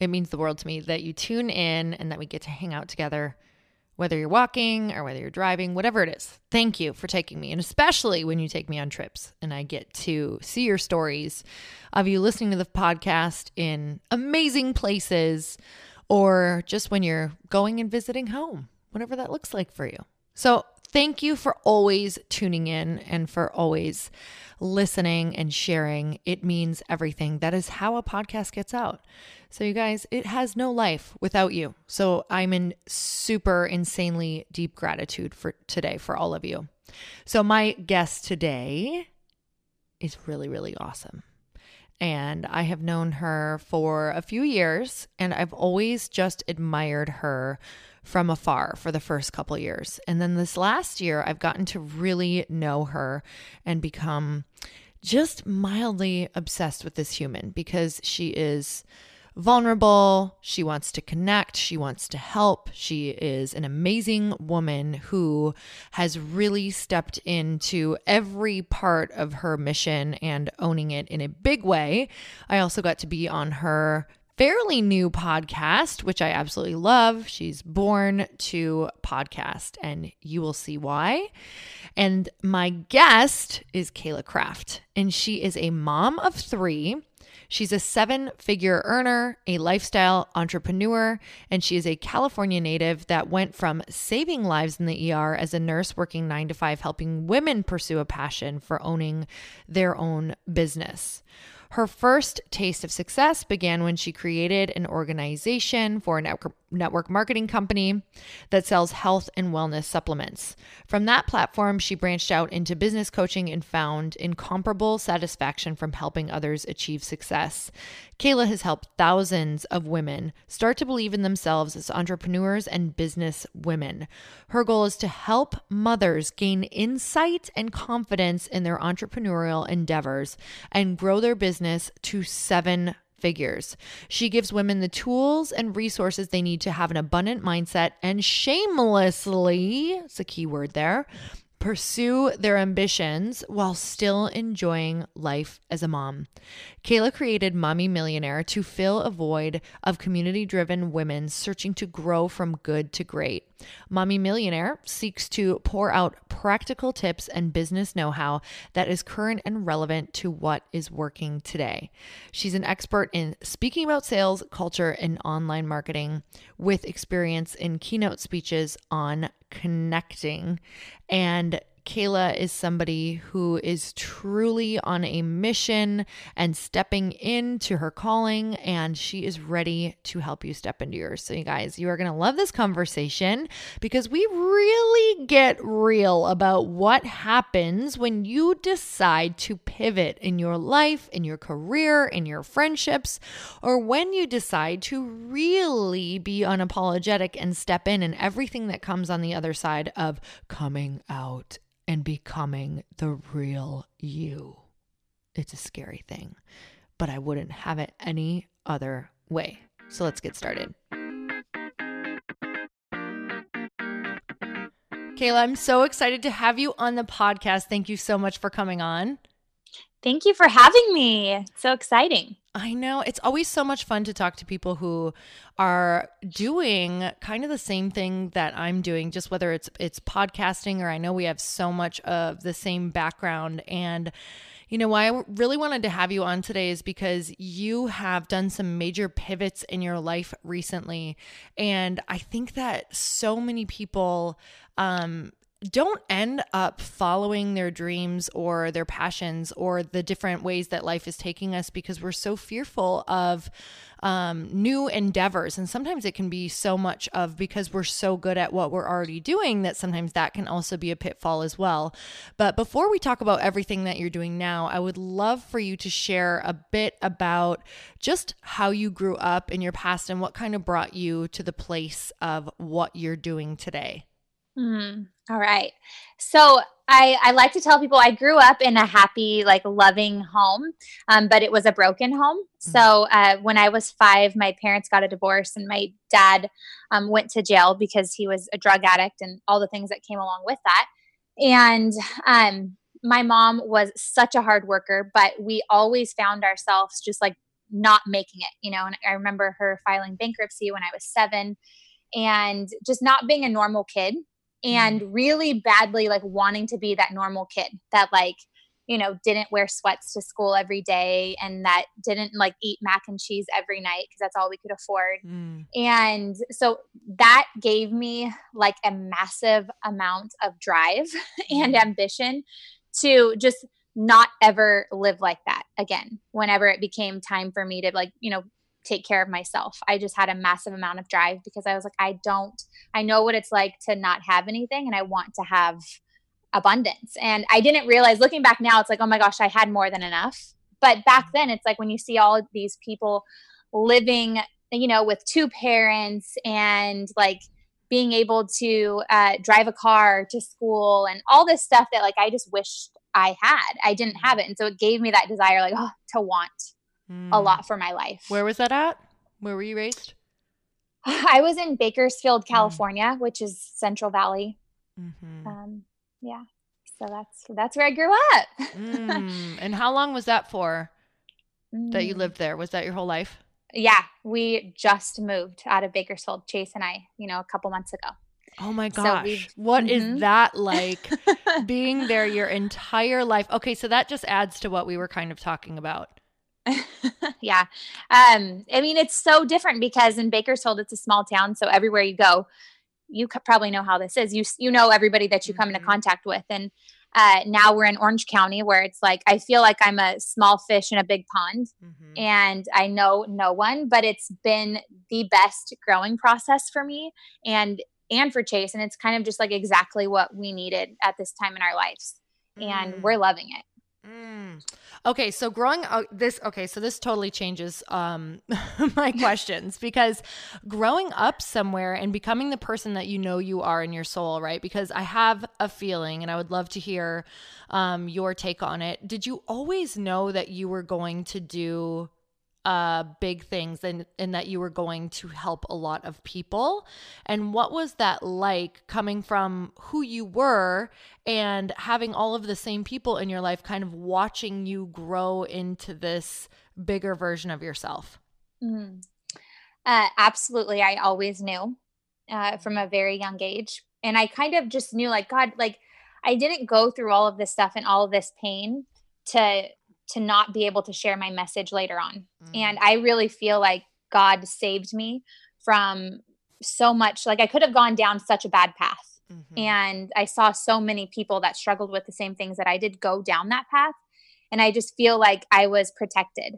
It means the world to me that you tune in and that we get to hang out together, whether you're walking or whether you're driving, whatever it is. Thank you for taking me, and especially when you take me on trips and I get to see your stories of you listening to the podcast in amazing places or just when you're going and visiting home, whatever that looks like for you. So, thank you for always tuning in and for always listening and sharing. It means everything. That is how a podcast gets out. So, you guys, it has no life without you. So, I'm in super insanely deep gratitude for today for all of you. So, my guest today is really, really awesome. And I have known her for a few years, and I've always just admired her from afar for the first couple years. And then this last year, I've gotten to really know her and become just mildly obsessed with this human because she is vulnerable. She wants to connect. She wants to help. She is an amazing woman who has really stepped into every part of her mission and owning it in a big way. I also got to be on her fairly new podcast, which I absolutely love. She's born to podcast, and you will see why. And my guest is Cayla Craft, and she is a mom of three. She's a seven figure earner, a lifestyle entrepreneur, and she is a California native that went from saving lives in the ER as a nurse working nine to five, helping women pursue a passion for owning their own business. Her first taste of success began when she created an organization for a network marketing company that sells health and wellness supplements. From that platform, she branched out into business coaching and found incomparable satisfaction from helping others achieve success. Cayla has helped thousands of women start to believe in themselves as entrepreneurs and business women. Her goal is to help mothers gain insight and confidence in their entrepreneurial endeavors and grow their business to seven figures. She gives women the tools and resources they need to have an abundant mindset and shamelessly, it's a key word there, pursue their ambitions while still enjoying life as a mom. Cayla created Mommy Millionaire to fill a void of community driven women searching to grow from good to great. Mommy Millionaire seeks to pour out practical tips and business know how that is current and relevant to what is working today. She's an expert in speaking about sales, culture, and online marketing with experience in keynote speeches on connecting. And Cayla is somebody who is truly on a mission and stepping into her calling, and she is ready to help you step into yours. So, you guys, you are going to love this conversation because we really get real about what happens when you decide to pivot in your life, in your career, in your friendships, or when you decide to really be unapologetic and step in and everything that comes on the other side of coming out and becoming the real you. It's a scary thing, but I wouldn't have it any other way. So let's get started. Cayla, I'm so excited to have you on the podcast. Thank you so much for coming on. Thank you for having me. So exciting. I know. It's always so much fun to talk to people who are doing kind of the same thing that I'm doing, just whether it's it's podcasting or I know we have so much of the same background and You know, why I really wanted to have you on today is because you have done some major pivots in your life recently. And I think that so many people um, don't end up following their dreams or their passions or the different ways that life is taking us because we're so fearful of um, new endeavors. And sometimes it can be so much of because we're so good at what we're already doing that sometimes that can also be a pitfall as well. But before we talk about everything that you're doing now, I would love for you to share a bit about just how you grew up in your past and what kind of brought you to the place of what you're doing today. Mm, all right. So I, I like to tell people I grew up in a happy, like loving home, um, but it was a broken home. Mm-hmm. So uh, when I was five, my parents got a divorce, and my dad um, went to jail because he was a drug addict and all the things that came along with that. And um, my mom was such a hard worker, but we always found ourselves just like not making it, you know. And I remember her filing bankruptcy when I was seven and just not being a normal kid and mm-hmm. really badly like wanting to be that normal kid that like you know didn't wear sweats to school every day and that didn't like eat mac and cheese every night because that's all we could afford mm. and so that gave me like a massive amount of drive and mm. ambition to just not ever live like that again whenever it became time for me to like you know take care of myself. I just had a massive amount of drive because I was like, I don't, I know what it's like to not have anything and I want to have abundance. And I didn't realize looking back now, it's like, oh my gosh, I had more than enough. But back then, it's like when you see all these people living, you know, with two parents and like being able to uh, drive a car to school and all this stuff that like I just wished I had. I didn't have it. And so it gave me that desire, like, oh, to want mm. a lot for my life. Where was that at? Where were you raised? I was in Bakersfield, mm. California, mm. which is Central Valley. Mm-hmm. Um, yeah, so that's that's where I grew up. mm. And how long was that for? That you mm. lived there? Was that your whole life? Yeah, we just moved out of Bakersfield, Chase and I, you know, a couple months ago. Oh my gosh. So what mm-hmm. is that like being there your entire life? Okay, so that just adds to what we were kind of talking about. yeah. Um, I mean, it's so different because in Bakersfield, it's a small town. So everywhere you go, you probably know how this is. You, you know, everybody that you come mm-hmm. into contact with. And uh, now we're in Orange County where it's like, I feel like I'm a small fish in a big pond mm-hmm. and I know no one, but it's been the best growing process for me and, and for Chase. And it's kind of just like exactly what we needed at this time in our lives. And mm. we're loving it. Mm. Okay, so growing up this okay, so this totally changes um my questions because growing up somewhere and becoming the person that you know you are in your soul, right? Because I have a feeling and I would love to hear um your take on it. Did you always know that you were going to do uh, big things and, and that you were going to help a lot of people. And what was that like coming from who you were and having all of the same people in your life kind of watching you grow into this bigger version of yourself? Mm. Uh, absolutely. I always knew uh, from a very young age. And I kind of just knew, like, God, like, I didn't go through all of this stuff and all of this pain to to not be able to share my message later on. Mm. And I really feel like God saved me from so much. Like I could have gone down such a bad path. Mm-hmm. And I saw so many people that struggled with the same things that I did go down that path. And I just feel like I was protected.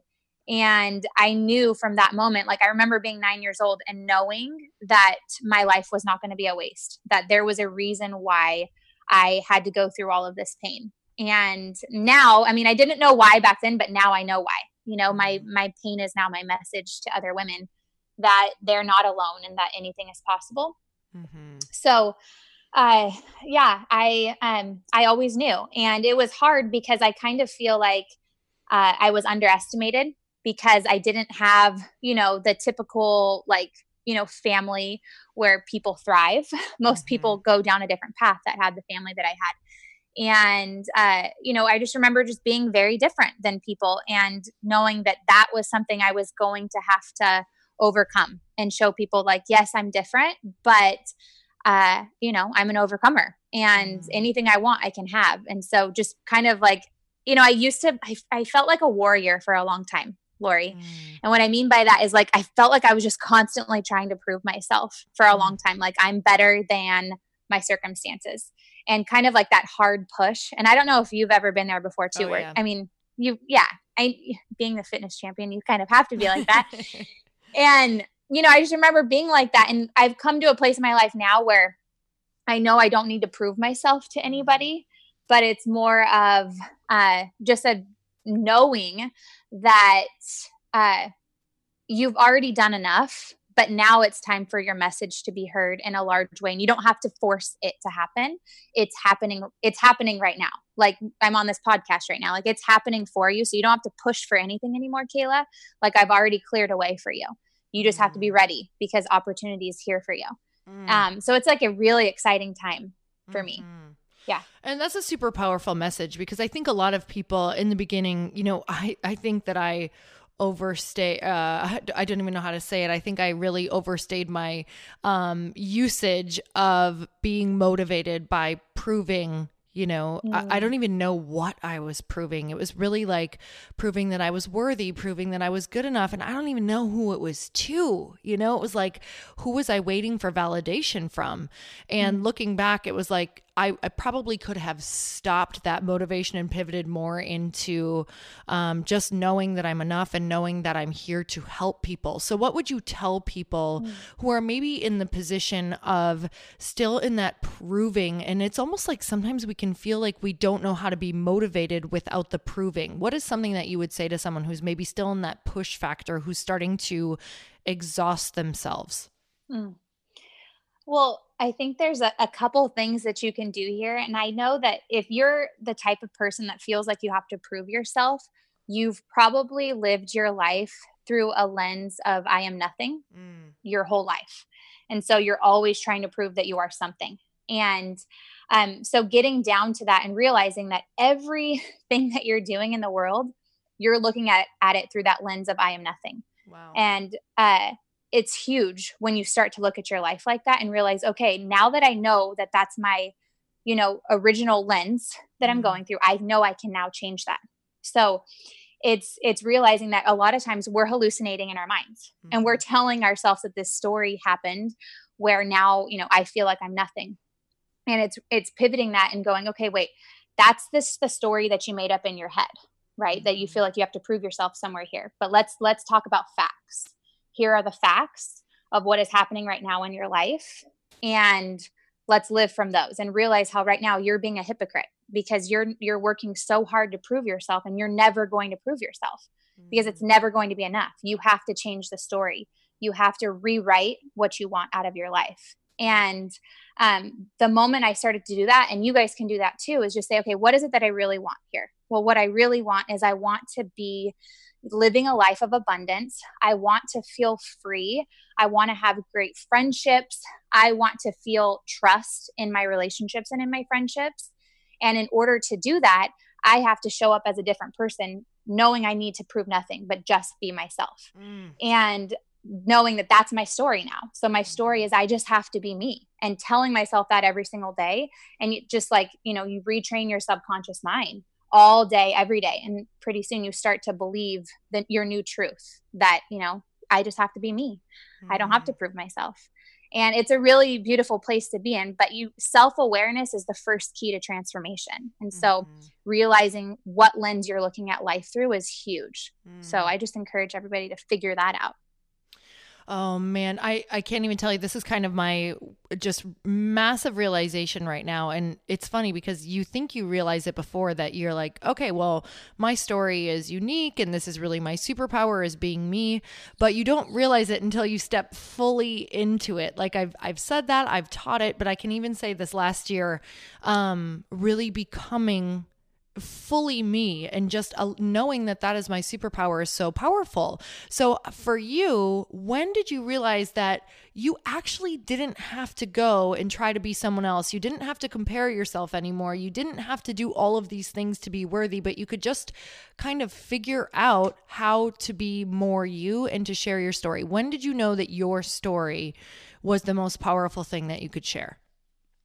And I knew from that moment, like I remember being nine years old and knowing that my life was not going to be a waste, that there was a reason why I had to go through all of this pain and now i mean i didn't know why back then but now i know why you know my mm-hmm. my pain is now my message to other women that they're not alone and that anything is possible mm-hmm. so uh yeah i um i always knew and it was hard because i kind of feel like uh, i was underestimated because i didn't have you know the typical like you know family where people thrive most mm-hmm. people go down a different path that had the family that i had and uh, you know i just remember just being very different than people and knowing that that was something i was going to have to overcome and show people like yes i'm different but uh, you know i'm an overcomer and mm-hmm. anything i want i can have and so just kind of like you know, I used to, I, I felt like a warrior for a long time, Lori. Mm. And what I mean by that is like, I felt like I was just constantly trying to prove myself for a mm. long time. Like, I'm better than my circumstances and kind of like that hard push. And I don't know if you've ever been there before too, oh, where, yeah. I mean, you, yeah, I, being the fitness champion, you kind of have to be like that. and, you know, I just remember being like that. And I've come to a place in my life now where I know I don't need to prove myself to anybody, but it's more of uh, just a knowing that uh, you've already done enough but now it's time for your message to be heard in a large way and you don't have to force it to happen it's happening it's happening right now like i'm on this podcast right now like it's happening for you so you don't have to push for anything anymore cayla like i've already cleared a way for you you just have to be mm. ready because opportunity is here for you mm. um, so it's like a really exciting time for mm-hmm. me yeah. And that's a super powerful message because I think a lot of people in the beginning, you know, I, I think that I overstay uh i don't even know how to say it i think i really overstayed my um usage of being motivated by proving you know mm. I, I, mm. don't even know what i was proving it was really like proving that i was worthy proving that i was good enough and i don't even know who it was to you know it was like who was i waiting for validation from and mm. looking back it was like I, I probably could have stopped that motivation and pivoted more into um, just knowing that I'm enough and knowing that I'm here to help people. So, what would you tell people mm. who are maybe in the position of still in that proving? And it's almost like sometimes we can feel like we don't know how to be motivated without the proving. What is something that you would say to someone who's maybe still in that push factor, who's starting to exhaust themselves? Mm. Well, I think there's a, a couple things that you can do here. And I know that if you're the type of person that feels like you have to prove yourself, you've probably lived your life through a lens of I am nothing mm. your whole life. And so you're always trying to prove that you are something. And um, so getting down to that and realizing that everything that you're doing in the world, you're looking at, at it through that lens of I am nothing. Wow. And uh, it's huge when you start to look at your life like that and realize okay now that i know that that's my you know original lens that i'm mm-hmm. going through i know i can now change that so it's it's realizing that a lot of times we're hallucinating in our minds mm-hmm. and we're mm-hmm. telling ourselves that this story happened where now you know i feel like i'm nothing and it's it's pivoting that and going okay wait that's this the story that you made up in your head right that you feel mm-hmm. like you have to prove yourself somewhere here but let's let's talk about facts here are the facts of what is happening right now in your life and let's live from those and realize how right now you're being a hypocrite because you're you're working so hard to prove yourself and you're never going to prove yourself because it's mm. never going to be enough. You have to change the story. You have to rewrite what you want out of your life. And um, the moment i started to do that and you guys can do that too is just say okay what is it that i really want here? Well what i really want is i want to be living a life of abundance. I want to feel free. I want to have great friendships. I want to feel trust in my relationships and in my friendships. And in order to do that, I have to show up as a different person, knowing I need to prove nothing, but just be myself. Mm. And knowing that that's my story now. So my story is I just have to be me and telling myself that every single day. And just like, you know, you retrain your subconscious mind all day, every day. And pretty soon you start to believe that your new truth that, you know, I just have to be me. Mm-hmm. I don't have to mm. prove myself. And it's a really beautiful place to be in. But you self awareness is the first key to transformation. And so mm-hmm. realizing what lens you're looking at life through is huge. Mm-hmm. So I just encourage everybody to figure that out. Oh man, I I can't even tell you. This is kind of my just massive realization right now. And it's funny because you think you realize it before that you're like, okay, well, my story is unique and this is really my superpower is being me, but you don't realize it until you step fully into it. Like I've I've said that, I've taught it, but I can even say this last year um really becoming fully me and just uh, knowing that that is my superpower is so powerful. So for you, when did you realize that you actually didn't have to go and try to be someone else? You didn't have to compare yourself anymore. You didn't have to do all of these things to be worthy, but you could just kind of figure out how to be more you and to share your story. When did you know that your story was the most powerful thing that you could share?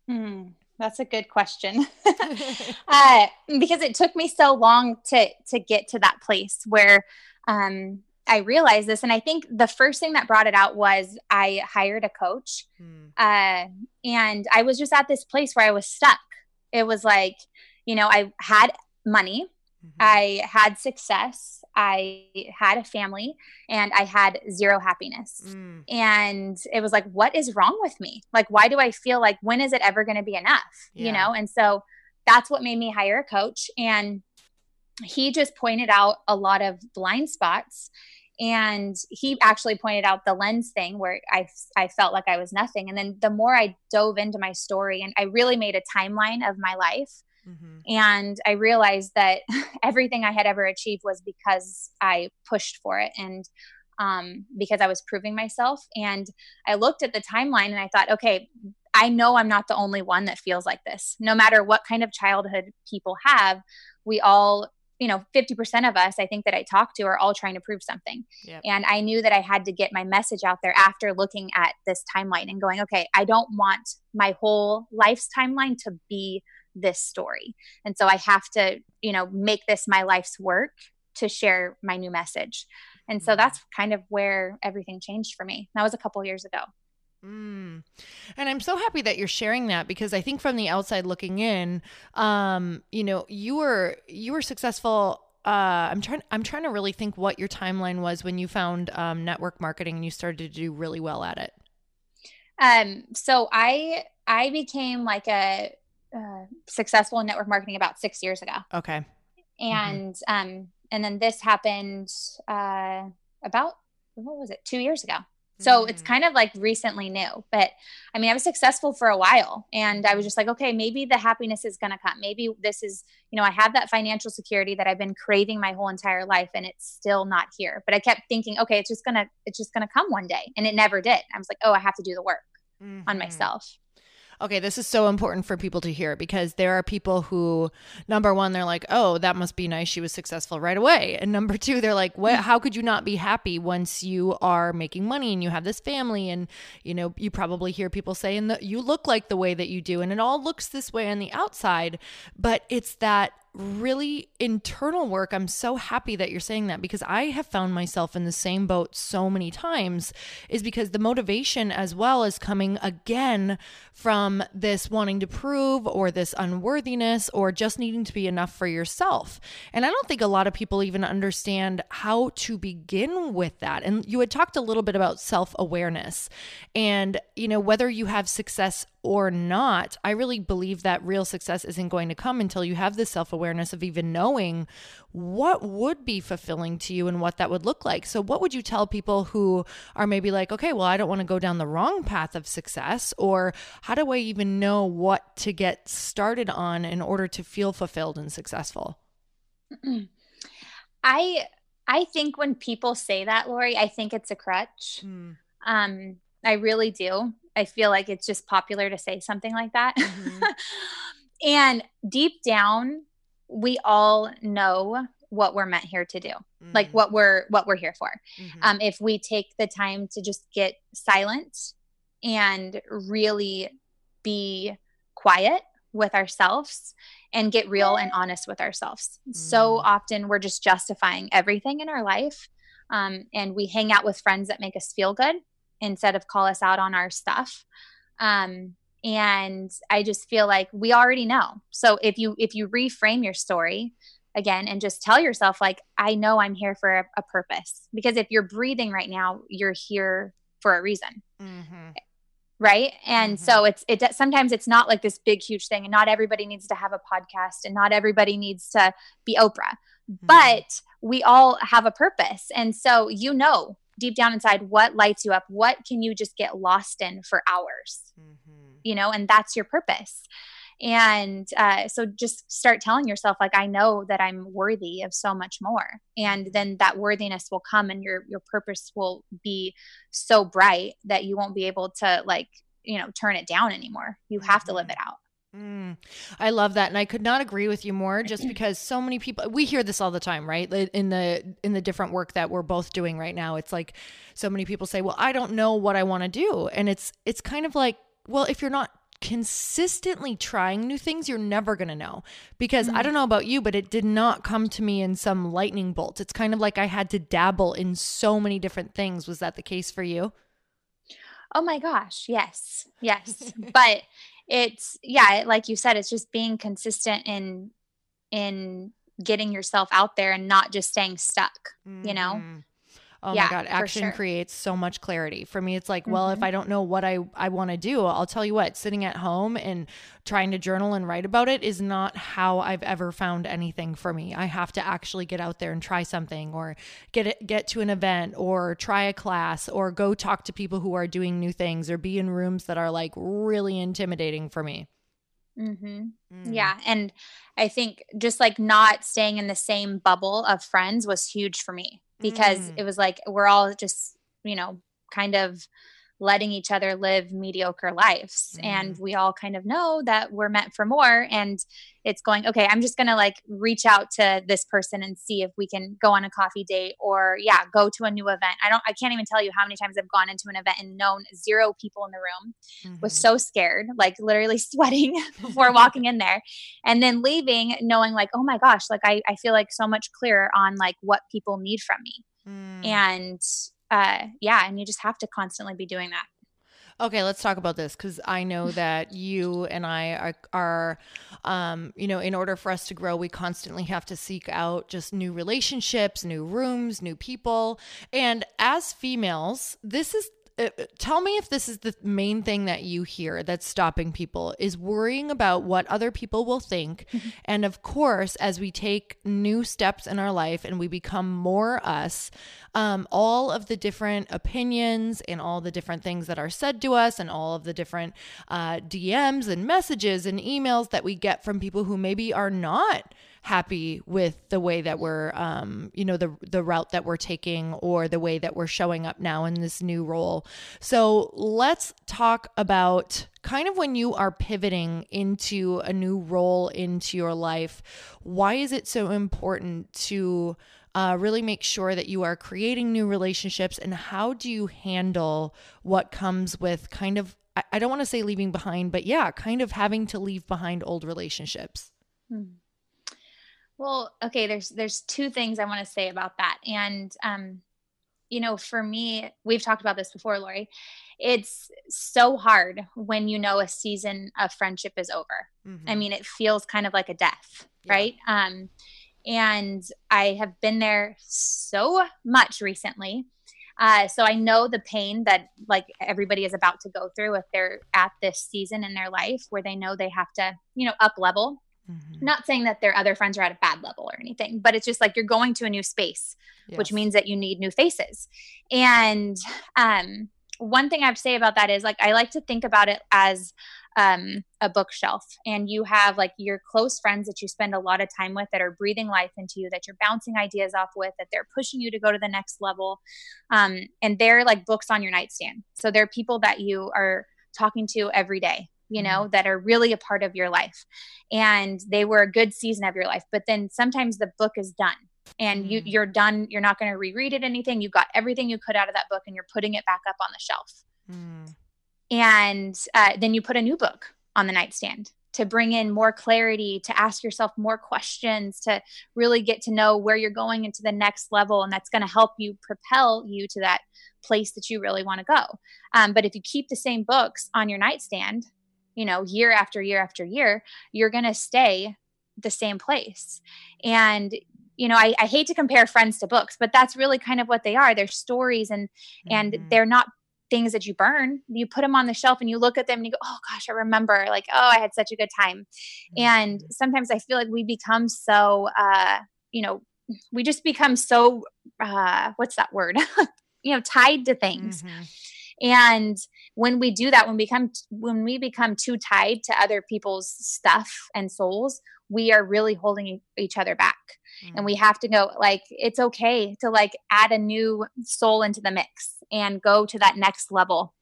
Mm, that's a good question. uh, because it took me so long to to get to that place where um, I realized this, and I think the first thing that brought it out was I hired a coach, hmm. uh, and I was just at this place where I was stuck. It was like, you know, I had money, mm-hmm. I had success, I had a family, and I had zero happiness. Mm. And it was like, what is wrong with me? Like, why do I feel like when is it ever going to be enough? Yeah. You know, and so that's what made me hire a coach, and he just pointed out a lot of blind spots and he actually pointed out the lens thing where I, I felt like I was nothing. And then the more I dove into my story and I really made a timeline of my life, mm-hmm. and I realized that everything I had ever achieved was because I pushed for it and um, because I was proving myself. And I looked at the timeline and I thought, okay, I know I'm not the only one that feels like this. No matter what kind of childhood people have, we all you know 50% of us i think that i talk to are all trying to prove something yep. and i knew that i had to get my message out there after looking at this timeline and going okay i don't want my whole life's timeline to be this story and so i have to you know make this my life's work to share my new message and so mm-hmm. that's kind of where everything changed for me that was a couple years ago Mm. And I'm so happy that you're sharing that because I think from the outside looking in, um, you know, you were you were successful. Uh, I'm trying. I'm trying to really think what your timeline was when you found um, network marketing and you started to do really well at it. Um. So I I became like a uh, successful in network marketing about six years ago. Okay. And mm-hmm. um and then this happened uh about what was it two years ago so mm. it's kind of like recently new. But I mean, I was successful for a while and I was just like, okay, maybe the happiness is going to come. Maybe this is, you know, I have that financial security that I've been craving my whole entire life and it's still not here. But I kept thinking, okay, it's just going to, it's just going to come one day. And it never did. I was like, oh, I have to do the work mm-hmm. on myself. Okay, this is so important for people to hear because there are people who, number one, they're like, oh, that must be nice. She was successful right away. And number two, they're like, what, how could you not be happy once you are making money and you have this family? And, you know, you probably hear people say, and you look like the way that you do. And it all looks this way on the outside. But it's that really internal work. I'm so happy that you're saying that because I have found myself in the same boat so many times is because the motivation as well is coming again from this wanting to prove or this unworthiness or just needing to be enough for yourself. And I don't think a lot of people even understand how to begin with that. And you had talked a little bit about self-awareness and you know whether you have success or not, I really believe that real success isn't going to come until you have the self awareness of even knowing what would be fulfilling to you and what that would look like. So, what would you tell people who are maybe like, okay, well, I don't want to go down the wrong path of success? Or how do I even know what to get started on in order to feel fulfilled and successful? I I think when people say that, Lori, I think it's a crutch. Mm. Um, I really do. I feel like it's just popular to say something like that. Mm-hmm. and deep down, we all know what we're meant here to do mm-hmm. like what we're what we're here for mm-hmm. um, if we take the time to just get silent and really be quiet with ourselves and get real and honest with ourselves mm-hmm. so often we're just justifying everything in our life um, and we hang out with friends that make us feel good instead of call us out on our stuff um, and i just feel like we already know so if you if you reframe your story again and just tell yourself like i know i'm here for a, a purpose because if you're breathing right now you're here for a reason mm-hmm. right and mm-hmm. so it's it sometimes it's not like this big huge thing and not everybody needs to have a podcast and not everybody needs to be oprah mm-hmm. but we all have a purpose and so you know deep down inside what lights you up? What can you just get lost in for hours? Mm-hmm. you know and that's your purpose. And uh, so just start telling yourself like i know that i'm worthy of so much more. And then that worthiness will come and your your purpose will be so bright that you won't be able to like you know turn it down anymore. You have to live it mm-hmm. out Mm, I love that, and I could not agree with you more. Just because so many people, we hear this all the time, right? In the in the different work that we're both doing right now, it's like so many people say, "Well, I don't know what I want to do," and it's it's kind of like, well, if you're not consistently trying new things, you're never going to know. Because mm-hmm. I don't know about you, but it did not come to me in some lightning bolt. It's kind of like I had to dabble in so many different things. Was that the case for you? Oh my gosh, yes. Yes. but it's yeah, like you said, it's just being consistent in in getting yourself out there and not just staying stuck, mm-hmm. you know? Oh yeah, my god, action sure. creates so much clarity. For me it's like, well, mm-hmm. if I don't know what I I want to do, I'll tell you what, sitting at home and trying to journal and write about it is not how I've ever found anything for me. I have to actually get out there and try something or get it, get to an event or try a class or go talk to people who are doing new things or be in rooms that are like really intimidating for me. Mm-hmm. Mm. Yeah. And I think just like not staying in the same bubble of friends was huge for me because mm. it was like we're all just, you know, kind of letting each other live mediocre lives mm. and we all kind of know that we're meant for more and it's going okay i'm just going to like reach out to this person and see if we can go on a coffee date or yeah go to a new event i don't i can't even tell you how many times i've gone into an event and known zero people in the room mm-hmm. was so scared like literally sweating before walking in there and then leaving knowing like oh my gosh like i, I feel like so much clearer on like what people need from me mm. and uh, yeah, and you just have to constantly be doing that. Okay, let's talk about this because I know that you and I are, are, um, you know, in order for us to grow, we constantly have to seek out just new relationships, new rooms, new people. And as females, this is tell me if this is the main thing that you hear that's stopping people is worrying about what other people will think mm-hmm. and of course as we take new steps in our life and we become more us um, all of the different opinions and all the different things that are said to us and all of the different uh, dms and messages and emails that we get from people who maybe are not happy with the way that we're um, you know the the route that we're taking or the way that we're showing up now in this new role so let's talk about kind of when you are pivoting into a new role into your life why is it so important to uh, really make sure that you are creating new relationships and how do you handle what comes with kind of I, don't want to say leaving behind, but yeah, kind of having to leave behind old relationships. Hmm. Well, okay, there's there's two things I want to say about that. And um you know, for me, we've talked about this before, Lori. It's so hard when you know a season of friendship is over. Mm-hmm. I mean, it feels kind of like a death, yeah. right? Um and I have been there so much recently. Uh, so I know the pain that like everybody is about to go through if they're at this season in their life where they know they have to, you know, up level Mm-hmm. Not saying that their other friends are at a bad level or anything, but it's just like you're going to a new space, yes. which means that you need new faces. And um, one thing I have to say about that is like I like to think about it as um, a bookshelf, and you have like your close friends that you spend a lot of time with that are breathing life into you, that you're bouncing ideas off with, that they're pushing you to go to the next level, um, and they're like books on your nightstand. So they're people that you are talking to every day you know, mm-hmm. that are really a part of your life. And they were a good season of your life. But then sometimes the book is done and you, mm. you're done. You're not going to reread it, anything. You got everything you could out of that book and you're putting it back up on the shelf. Mm. And uh, then you put a new book on the nightstand to bring in more clarity, to ask yourself more questions, to really get to know where you're going into the next level. And that's going to help you propel you to that place that you really want to go. Um, but if you keep the same books on your nightstand, you know, year after year after year, you're going to stay the same place. And you know, I, I, hate to compare friends to books, but that's really kind of what they are. They're stories and mm-hmm. and they're not things that you burn. You put them on the shelf and you look at them and you go, "Oh gosh, I remember like, oh, I had such a good time." Mm-hmm. And sometimes I feel like we become so uh, you know, we just become so uh what's that word? you know, tied to things. Mm-hmm. And when we do that, when we become when we become too tied to other people's stuff and souls, we are really holding each other back. Mm-hmm. And we have to go like it's okay to like add a new soul into the mix and go to that next level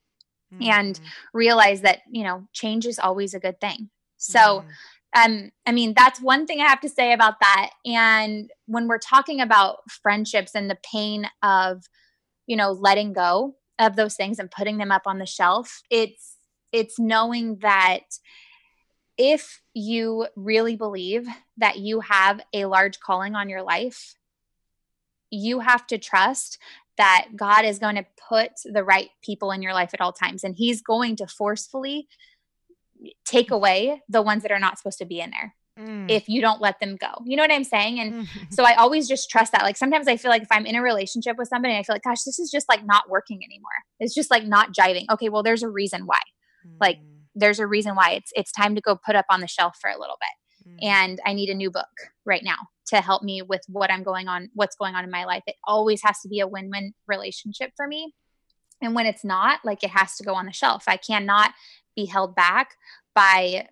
mm-hmm. and realize that, you know, change is always a good thing. So mm-hmm um i mean that's one thing i have to say about that and when we're talking about friendships and the pain of you know letting go of those things and putting them up on the shelf it's it's knowing that if you really believe that you have a large calling on your life, you have to trust that God is going to put the right people in your life at all times. And He's going to forcefully take away the ones that are not supposed to be in there. Mm. If you don't let them go, you know what I'm saying? And mm-hmm. so I always just trust that. Like sometimes I feel like if I'm in a relationship with somebody, I feel like, gosh, this is just like not working anymore. It's just like not jiving. Okay, well, there's a reason why. Mm. Like there's a reason why it's it's time to go put up on the shelf for a little bit. Mm. And I need a new book right now to help me with what I'm going on, what's going on in my life. It always has to be a win-win relationship for me. And when it's not, like it has to go on the shelf. I cannot be held back by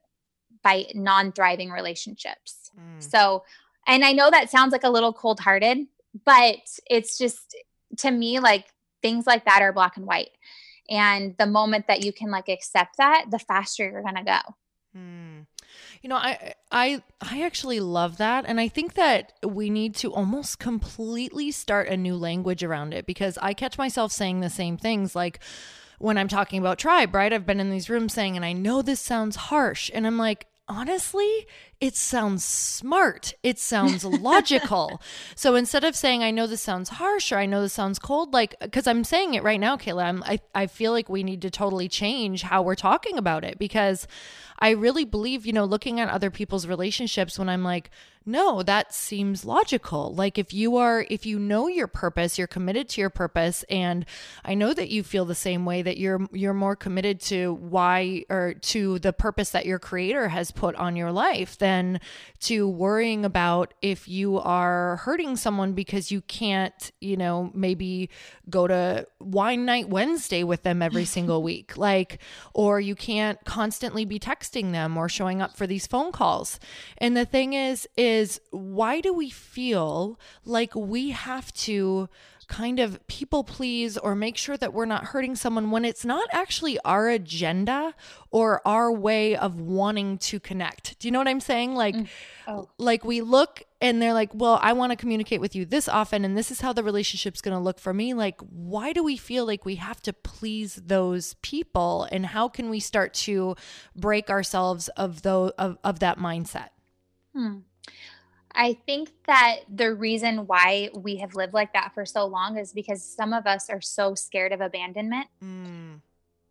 by non-thriving relationships. Mm. So, and I know that sounds like a little cold-hearted, but it's just to me like things like that are black and white. And the moment that you can like accept that, the faster you're going to go. Mm. You know, I I I actually love that and I think that we need to almost completely start a new language around it because I catch myself saying the same things like when I'm talking about tribe, right? I've been in these rooms saying and I know this sounds harsh and I'm like honestly, it sounds smart. It sounds logical. so instead of saying, I know this sounds harsh or I know this sounds cold, like, because I'm saying it right now, Cayla, I'm, I, I feel like we need to totally change how we're talking about it because I really believe, you know, looking at other people's relationships when I'm like, no, that seems logical. Like if you are, if you know your purpose, you're committed to your purpose. And I know that you feel the same way that you're, you're more committed to why or to the purpose that your creator has put on your life to worrying about if you are hurting someone because you can't, you know, maybe go to wine night Wednesday with them every single week. Like, or you can't constantly be texting them or showing up for these phone calls. And the thing is, is why do we feel like we have to kind of people please or make sure that we're not hurting someone when it's not actually our agenda or our way of wanting to connect. Do you know what I'm saying? Like mm. oh. like we look and they're like, "Well, I want to communicate with you this often and this is how the relationship's going to look for me." Like, why do we feel like we have to please those people and how can we start to break ourselves of those of, of that mindset? Hmm. I think that the reason why we have lived like that for so long is because some of us are so scared of abandonment. Mm.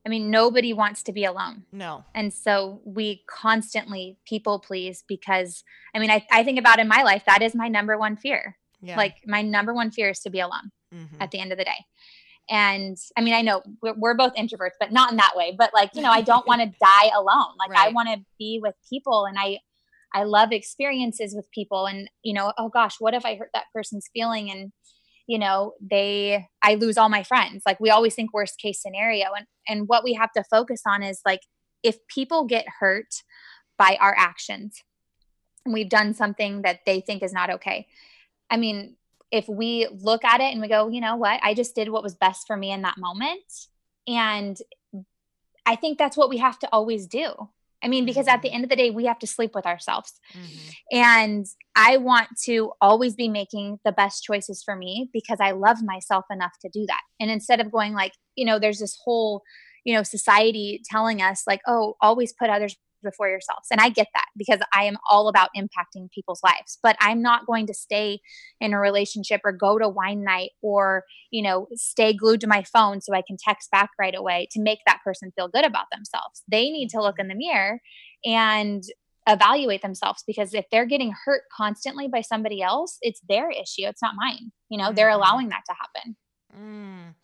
I mean, nobody wants to be alone. No. And so we constantly people please because, I mean, I, I think about in my life, that is my number one fear. Yeah. Like, my number one fear is to be alone mm-hmm. at the end of the day. And I mean, I know we're, we're, both introverts, but not in that way. But like, you know, I don't want to die alone. Like, right. I want to be with people and I, I love experiences with people and, you know, oh gosh, what if I hurt that person's feeling and, you know, they, I lose all my friends. Like we always think worst case scenario. And, and what we have to focus on is like, if people get hurt by our actions, and we've done something that they think is not okay. I mean, if we look at it and we go, you know what, I just did what was best for me in that moment. And I think that's what we have to always do. I mean, because at the end of the day, we have to sleep with ourselves. Mm-hmm. And I want to always be making the best choices for me because I love myself enough to do that. And instead of going like, you know, there's this whole, you know, society telling us like, oh, always put others before yourselves. And I get that because I am all about impacting people's lives, but I'm not going to stay in a relationship or go to wine night or, you know, stay glued to my phone so I can text back right away to make that person feel good about themselves. They need to look in the mirror and evaluate themselves because if they're getting hurt constantly by somebody else, it's their issue. It's not mine. You know, mm-hmm. they're allowing that to happen. Mm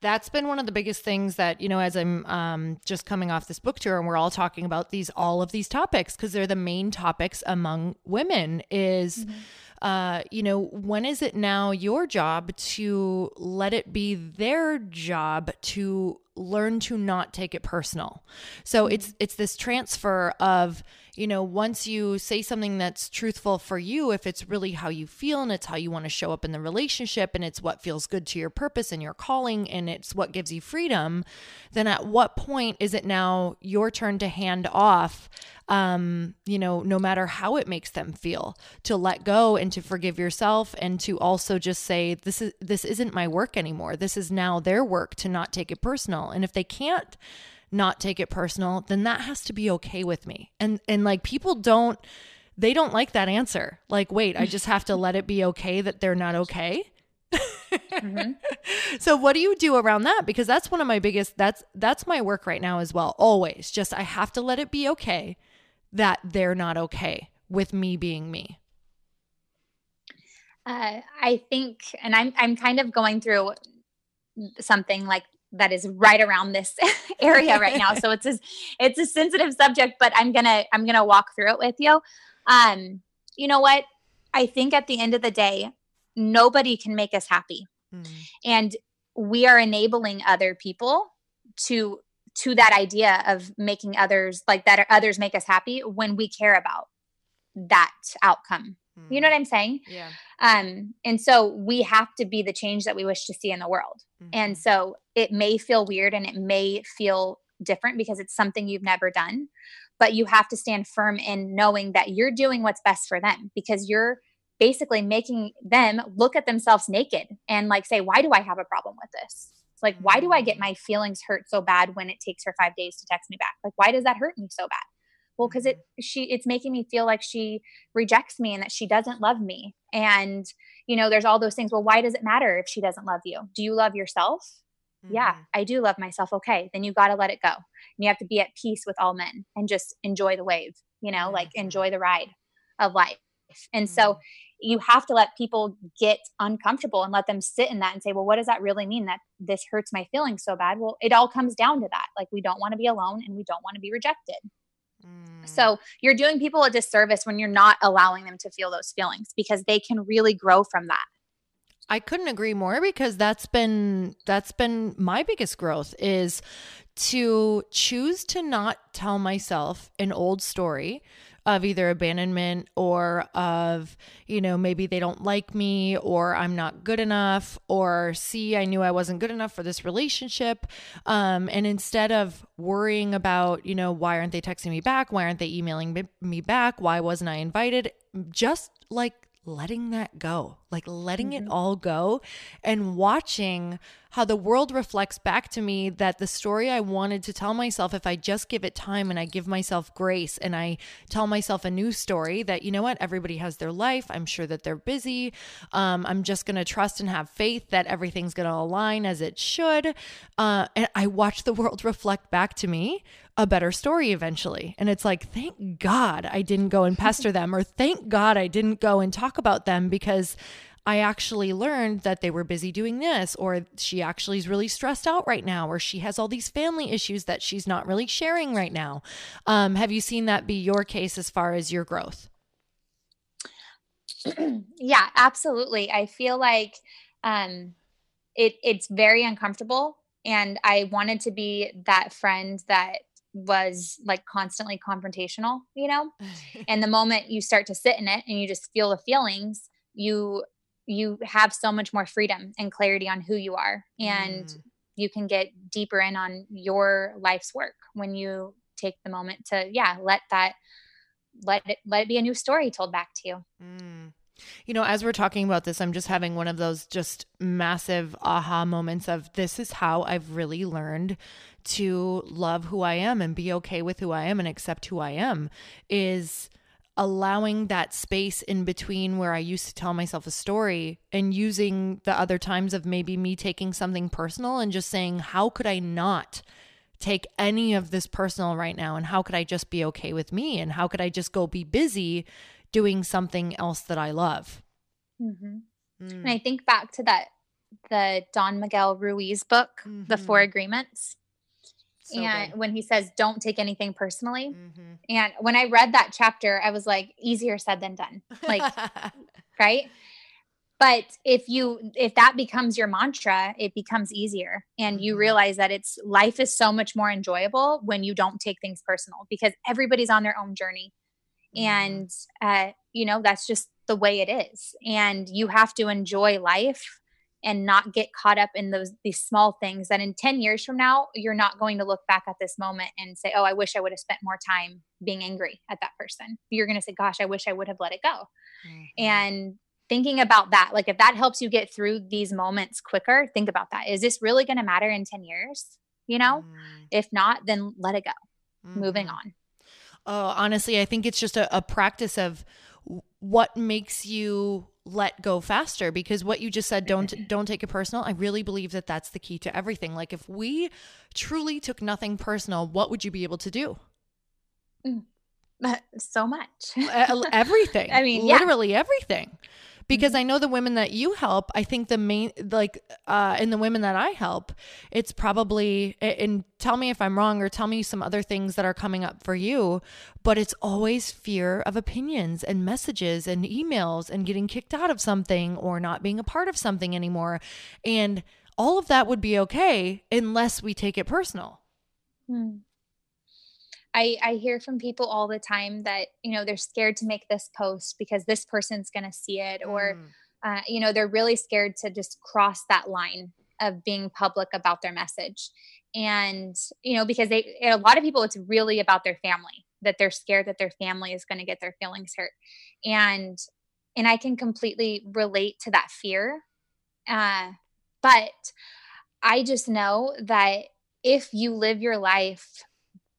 that's been one of the biggest things that you know as i'm um, just coming off this book tour and we're all talking about these all of these topics because they're the main topics among women is mm-hmm. uh, you know when is it now your job to let it be their job to learn to not take it personal so mm-hmm. it's it's this transfer of you know, once you say something that's truthful for you, if it's really how you feel and it's how you want to show up in the relationship and it's what feels good to your purpose and your calling and it's what gives you freedom, then at what point is it now your turn to hand off? Um, you know, no matter how it makes them feel, to let go and to forgive yourself and to also just say, this is this isn't my work anymore. This is now their work to not take it personal. And if they can't not take it personal, then that has to be okay with me. And and like people don't they don't like that answer. Like, wait, I just have to let it be okay that they're not okay. mm-hmm. So what do you do around that? Because that's one of my biggest that's that's my work right now as well. Always. Just I have to let it be okay that they're not okay with me being me. Uh, I think, and I'm I'm kind of going through something like that is right around this area right now. So it's a, it's a sensitive subject, but I'm gonna I'm gonna walk through it with you. Um, you know what? I think at the end of the day, nobody can make us happy, mm. and we are enabling other people to to that idea of making others like that others make us happy when we care about that outcome Mm. You know what I'm saying? Yeah. Um, and so we have to be the change that we wish to see in the world. Mm-hmm. And so it may feel weird and it may feel different because it's something you've never done, but you have to stand firm in knowing that you're doing what's best for them because you're basically making them look at themselves naked and like say, why do I have a problem with this? It's like, why do I get mm. my feelings hurt so bad when it takes her five days to text me back? Like, why does that hurt me so bad? Well because it she it's making me feel like she rejects me and that she doesn't love me and you know there's all those things well why does it matter if she doesn't love you do you love yourself mm-hmm. yeah i do love myself okay then you got to let it go and you have to be at peace with all men and just enjoy the wave you know mm-hmm. like enjoy the ride of life and mm-hmm. so you have to let people get uncomfortable and let them sit in that and say, well, what does that really mean that this hurts my feelings so bad? Well, it all comes down to that. Like, we don't want to be alone and we don't want to be rejected. Mm. So you're doing people a disservice when you're not allowing them to feel those feelings because they can really grow from that. I couldn't agree more because that's been that's been my biggest growth is to choose to not tell myself an old story of either abandonment or of, you know, maybe they don't like me or I'm not good enough or see, I knew I wasn't good enough for this relationship. Um, and instead of worrying about, you know, why aren't they texting me back? Why aren't they emailing me back? Why wasn't I invited? Just like letting that go, like letting mm-hmm. it all go and watching how the world reflects back to me that the story I wanted to tell myself, if I just give it time and I give myself grace and I tell myself a new story that, you know what, everybody has their life. I'm sure that they're busy. Um, I'm just going to trust and have faith that everything's going to align as it should. Uh, and I watch the world reflect back to me a better story eventually. And it's like, thank God I didn't go and pester them, or thank God I didn't go and talk about them because I actually learned that they were busy doing this, or she actually is really stressed out right now, or she has all these family issues that she's not really sharing right now. Um, have you seen that be your case as far as your growth? yeah, absolutely. I feel like um, it it's very uncomfortable, and I wanted to be that friend that was like constantly confrontational, you know? and the moment you start to sit in it and you just feel the feelings, you you have so much more freedom and clarity on who you are and mm. you can get deeper in on your life's work when you take the moment to yeah let that let it let it be a new story told back to you mm. You know, as we're talking about this, I'm just having one of those just massive aha moments of this is how I've really learned to love who I am and be okay with who I am and accept who I am is allowing that space in between where I used to tell myself a story and using the other times of maybe me taking something personal and just saying, how could I not take any of this personal right now? And how could I just be okay with me? And how could I just go be busy doing something else that I love? Mm-hmm. Mm. And I think back to that, the Don Miguel Ruiz book, mm-hmm. The Four Agreements. So and good. when he says don't take anything personally mm-hmm. and when i read that chapter i was like easier said than done like right but if you if that becomes your mantra it becomes easier and you mm-hmm. realize that it's life is so much more enjoyable when you don't take things personal because everybody's on their own journey mm-hmm. And uh, you know that's just the way it is and you have to enjoy life and not get caught up in those these small things that in 10 years from now you're not going to look back at this moment and say oh i wish i would have spent more time being angry at that person you're going to say gosh i wish i would have let it go mm-hmm. and thinking about that like if that helps you get through these moments quicker think about that is this really going to matter in 10 years you know? Mm. If not, then let it go. Mm. Moving mm-hmm. on. Oh, honestly, I think it's just a, a practice of what makes you let go faster because what you just said don't don't take it personal. I really believe that that's the key to everything. Like if we truly took nothing personal what would you be able to do? Mm. so much. Everything. I mean literally yeah. everything because I know the women that you help, I think the main like uh in the women that I help, it's probably and tell me if I'm wrong or tell me some other things that are coming up for you, but it's always fear of opinions and messages and emails and getting kicked out of something or not being a part of something anymore. And all of that would be okay unless we take it personal. Hmm. I, I hear from people all the time that you know they're scared to make this post because this person's going to see it or mm. uh, you know they're really scared to just cross that line of being public about their message and you know because they a lot of people it's really about their family that they're scared that their family is going to get their feelings hurt and and i can completely relate to that fear uh, but i just know that if you live your life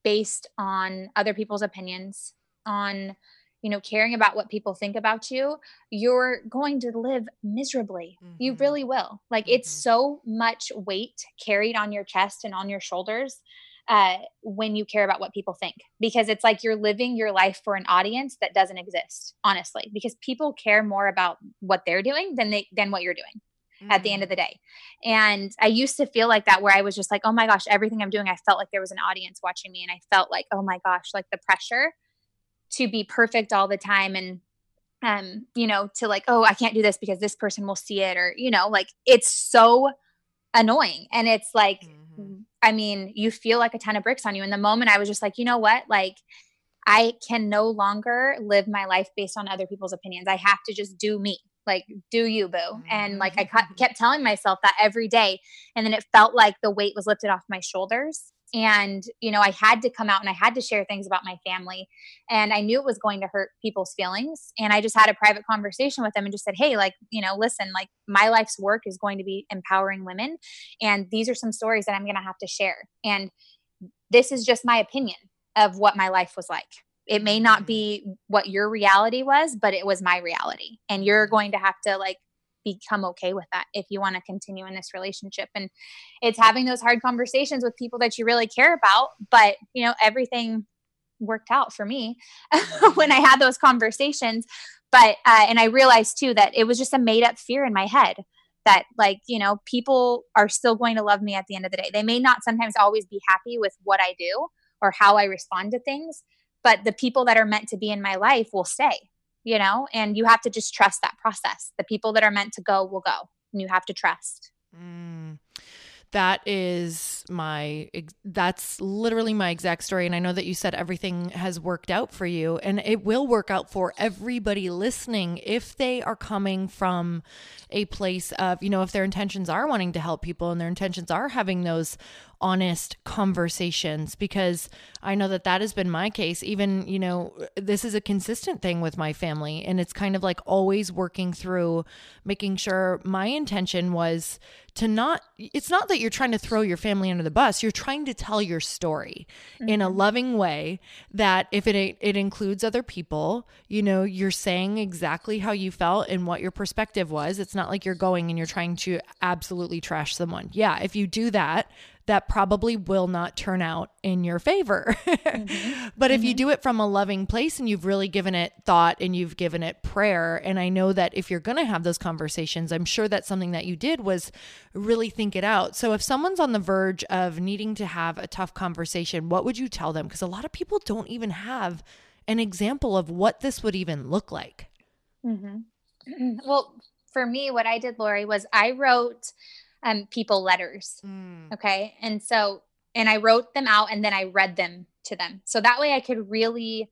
based on other people's opinions, on you know caring about what people think about you you're going to live miserably mm-hmm. you really will like mm-hmm. it's so much weight carried on your chest and on your shoulders uh, when you care about what people think because it's like you're living your life for an audience that doesn't exist honestly because people care more about what they're doing than they than what you're doing mm-hmm. at the end of mm. the day. And I used to feel like that where I was just like, oh my gosh, everything I'm doing, I felt like there was an audience watching me. And I felt like, oh my gosh, like the pressure to be perfect all the time and um you know to like oh i can't do this because this person will see it or you know like it's so annoying and it's like mm-hmm. i mean you feel like a ton of bricks on you in the moment i was just like you know what like i can no longer live my life based on other people's opinions i have to just do me like do you boo and like i mm-hmm. kept telling myself that every day and then it felt like the weight was lifted off my shoulders and you know i had to come out and i had to share things about my family and i knew it was going to hurt people's feelings and i just had a private conversation with them and just said hey like you know listen like my life's work is going to be empowering women and these are some stories that i'm going to have to share and this is just my opinion of what my life was like it may not mm-hmm. be what your reality was but it was my reality. And you're going to have to like become okay with that if you want to continue in this relationship. And it's having those hard conversations with people that you really care about but you know everything worked out for me when i had those conversations. But uh, and i realized too that it was just a made up fear in my head that like you know people are still going to love me at the end of the day. They may not sometimes always be happy with what i do or how i respond to things but the people that are meant to be in my life will stay you know? And you have to just trust that process. The people that are meant to go will go and you have to trust. Mm. That is my that's literally my exact story and i know that you said everything has worked out for you and it will work out for everybody listening if they are coming from a place of you know if their intentions are wanting to help people and their intentions are having those honest conversations because I know that that has been my case. Even, you know, this is a consistent thing with my family. And it's kind of like always working through making sure my intention was to not, it's not that you're trying to throw your family under the bus. You're trying to tell your story mm-hmm. in a mm-hmm. loving way that if it, it includes other people, you know, you're saying exactly how you felt and what your perspective was. It's not like you're going and you're trying to absolutely trash someone. Yeah. If you do that, that probably will not turn out in your favor. mm-hmm. But if mm-hmm. you do it from a loving place and you've really given it thought and you've given it prayer, and I know that if you're going to have those conversations, I'm sure that something that you did was really think it out. So if someone's on the verge of needing to have a tough conversation, what would you tell them? Because a lot of people don't even have an example of what this would even look like. Mm-hmm. Well, for me, what I did, Lori, was I wrote um, people letters. Mm. Okay. And so, and I wrote them out and then I read them to them. So that way I could really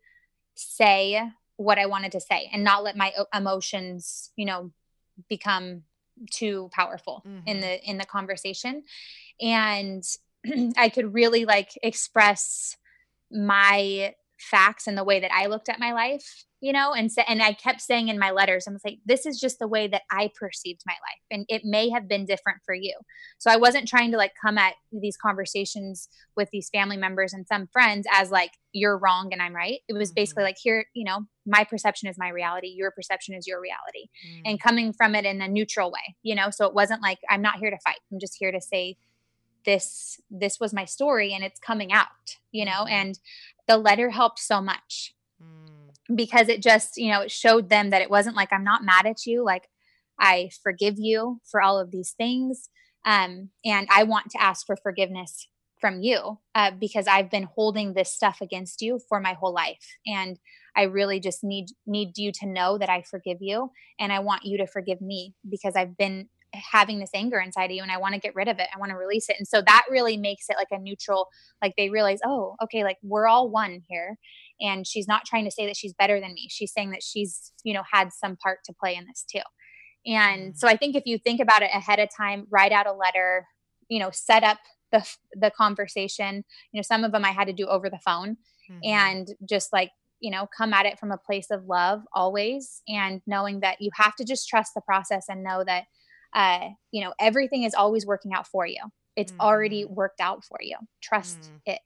say what I wanted to say and not let my emotions, you know, become too powerful mm-hmm. in the in the conversation and I could really like express my facts and the way that I looked at my life you know and so, and i kept saying in my letters i was like this is just the way that i perceived my life and it may have been different for you so i wasn't trying to like come at these conversations with these family members and some friends as like you're wrong and i'm right it was basically mm-hmm. like here you know my perception is my reality your perception is your reality mm. and coming from it in a neutral way you know so it wasn't like i'm not here to fight i'm just here to say this this was my story and it's coming out you know mm-hmm. and the letter helped so much. Because it just you know it showed them that it wasn't like i'm not mad at you like i forgive you for all of these things um, and i want to ask for forgiveness from you uh, because i've been holding this stuff against you for my whole life and i really just need need you to know that i forgive you and i want you to forgive me because i've been having this anger inside of you and I want to get rid of it. I want to release it. And so that really makes it like a neutral, like they realize, oh, okay, like we're all one here. And she's not trying to say that she's better than me. She's saying that she's, you know, had some part to play in this too. And mm. so I think if you think about it ahead of time, write out a letter, you know, set up the the conversation. You know, some of them I had to do over the phone mm-hmm. and just like you know come at it from a place of love always and knowing that you have to just trust the process and know that uh, you know, everything is always working out for you. It's mm. already worked out for you. Trust mm. it.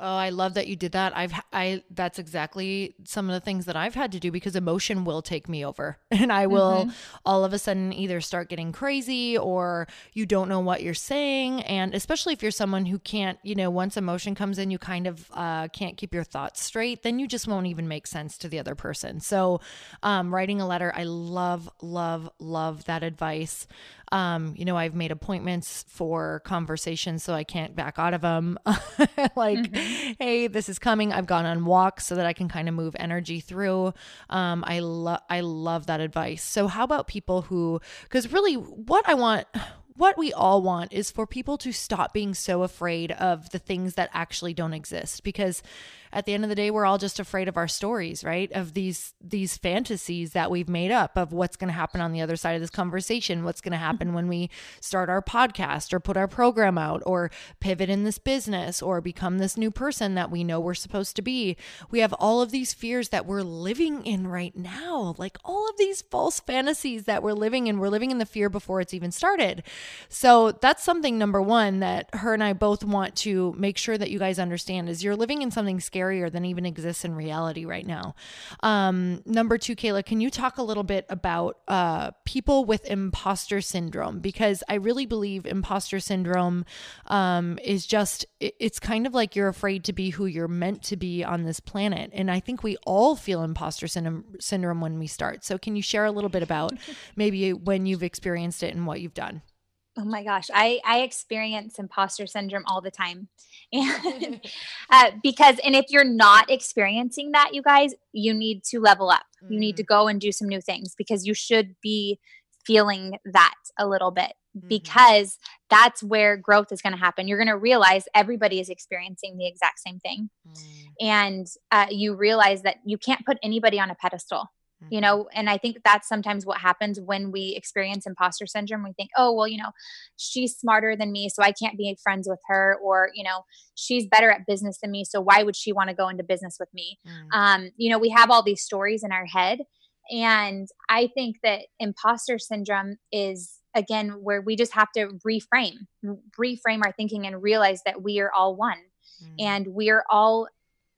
Oh, I love that you did that. I've I that's exactly some of the things that I've had to do because emotion will take me over and I will mm-hmm. all of a sudden either start getting crazy or you don't know what you're saying and especially if you're someone who can't, you know, once emotion comes in you kind of uh, can't keep your thoughts straight, then you just won't even make sense to the other person. So, um, writing a letter, I love love love that advice. Um, you know, I've made appointments for conversations so I can't back out of them. like, mm-hmm. hey, this is coming. I've gone on walks so that I can kind of move energy through. Um, I love I love that advice. So how about people who because really what I want what we all want is for people to stop being so afraid of the things that actually don't exist because at the end of the day we're all just afraid of our stories right? Of these these fantasies that we've made up of what's going to happen on the other side of this conversation what's going to happen when we start our podcast or put our program out or pivot in this business or become this new person that we know we're supposed to be. We have all of these fears that we're living in right now like all of these false fantasies that we're living in. We're living in the fear before it's even started. So that's something number 1 that her and I both want to make sure that you guys understand is you're living in something scary scarier than even exists in reality right now. Um, number two, Cayla, can you talk a little bit about uh, people with imposter syndrome? Because I really believe imposter syndrome um, is just, it's kind of like you're afraid to be who you're meant to be on this planet. And I think we all feel imposter syndrome, syndrome when we start. So can you share a little bit about maybe when you've experienced it and what you've done? Oh my gosh, I I experience imposter syndrome all the time, and uh, because and if you're not experiencing that, you guys, you need to level up. Mm. You need to mm. go and do some new things because you should be feeling that a little bit mm. because that's where growth is going to happen. You're going to realize everybody is experiencing the exact same thing, mm. and uh, you realize that you can't put anybody on a pedestal you know and i think that's sometimes what happens when we experience imposter syndrome we think oh well you know she's smarter than me so i can't be friends with her or you know she's better at business than me so why would she want to go into business with me mm. um, you know we have all these stories in our head and i think that imposter syndrome is again where we just have to reframe reframe our thinking and realize that we are all one mm. and we're all